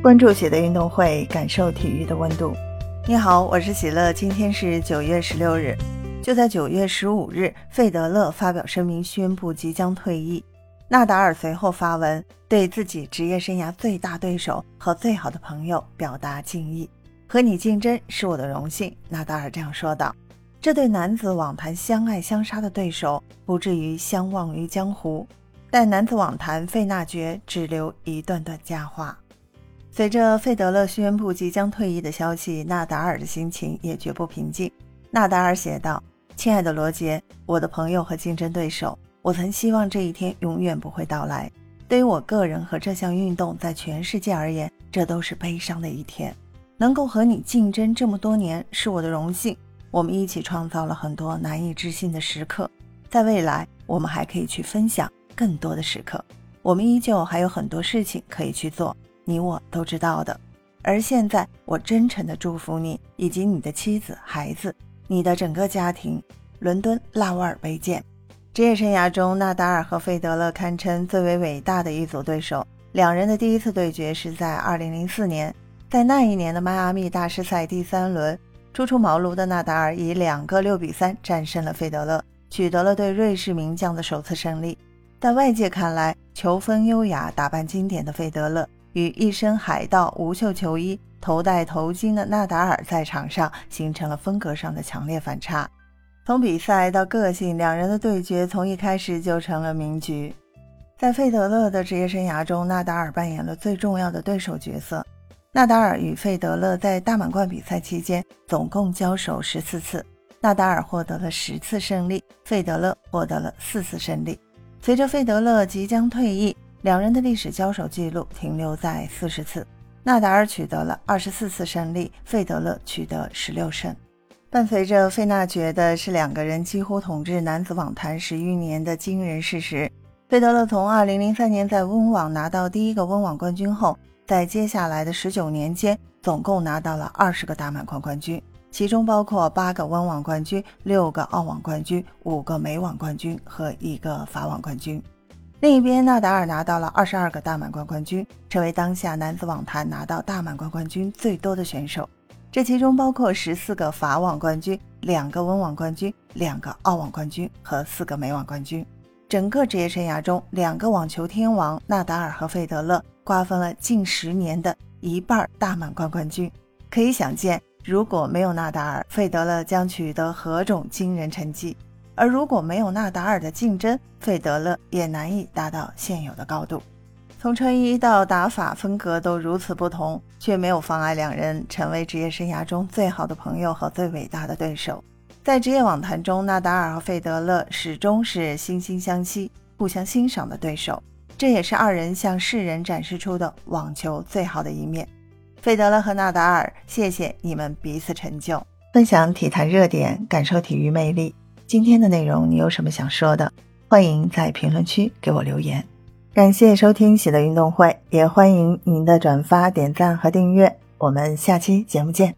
关注喜乐运动会，感受体育的温度。你好，我是喜乐。今天是九月十六日，就在九月十五日，费德勒发表声明宣布即将退役。纳达尔随后发文，对自己职业生涯最大对手和最好的朋友表达敬意。和你竞争是我的荣幸，纳达尔这样说道。这对男子网坛相爱相杀的对手，不至于相忘于江湖，但男子网坛费纳爵只留一段段佳话。随着费德勒宣布即将退役的消息，纳达尔的心情也绝不平静。纳达尔写道：“亲爱的罗杰，我的朋友和竞争对手，我曾希望这一天永远不会到来。对于我个人和这项运动在全世界而言，这都是悲伤的一天。能够和你竞争这么多年是我的荣幸。我们一起创造了很多难以置信的时刻，在未来我们还可以去分享更多的时刻。我们依旧还有很多事情可以去做。”你我都知道的，而现在我真诚地祝福你以及你的妻子、孩子，你的整个家庭。伦敦拉沃尔杯见。职业生涯中，纳达尔和费德勒堪称最为伟大的一组对手。两人的第一次对决是在2004年，在那一年的迈阿密大师赛第三轮，初出茅庐的纳达尔以两个六比三战胜了费德勒，取得了对瑞士名将的首次胜利。在外界看来，球风优雅、打扮经典的费德勒。与一身海盗无袖球衣、头戴头巾的纳达尔在场上形成了风格上的强烈反差。从比赛到个性，两人的对决从一开始就成了名局。在费德勒的职业生涯中，纳达尔扮演了最重要的对手角色。纳达尔与费德勒在大满贯比赛期间总共交手十四次，纳达尔获得了十次胜利，费德勒获得了四次胜利。随着费德勒即将退役。两人的历史交手记录停留在四十次，纳达尔取得了二十四次胜利，费德勒取得十六胜。伴随着费纳爵的是两个人几乎统治男子网坛十余年的惊人事实。费德勒从二零零三年在温网拿到第一个温网冠军后，在接下来的十九年间，总共拿到了二十个大满贯冠军，其中包括八个温网冠军、六个澳网冠军、五个美网冠军和一个法网冠军。另一边，纳达尔拿到了二十二个大满贯冠军，成为当下男子网坛拿到大满贯冠军最多的选手。这其中包括十四个法网冠军、两个温网冠军、两个澳网冠军和四个美网冠军。整个职业生涯中，两个网球天王纳达尔和费德勒瓜分了近十年的一半大满贯冠军。可以想见，如果没有纳达尔，费德勒将取得何种惊人成绩。而如果没有纳达尔的竞争，费德勒也难以达到现有的高度。从穿衣到打法风格都如此不同，却没有妨碍两人成为职业生涯中最好的朋友和最伟大的对手。在职业网坛中，纳达尔和费德勒始终是惺惺相惜、互相欣赏的对手，这也是二人向世人展示出的网球最好的一面。费德勒和纳达尔，谢谢你们彼此成就，分享体坛热点，感受体育魅力。今天的内容你有什么想说的？欢迎在评论区给我留言。感谢收听喜乐运动会，也欢迎您的转发、点赞和订阅。我们下期节目见。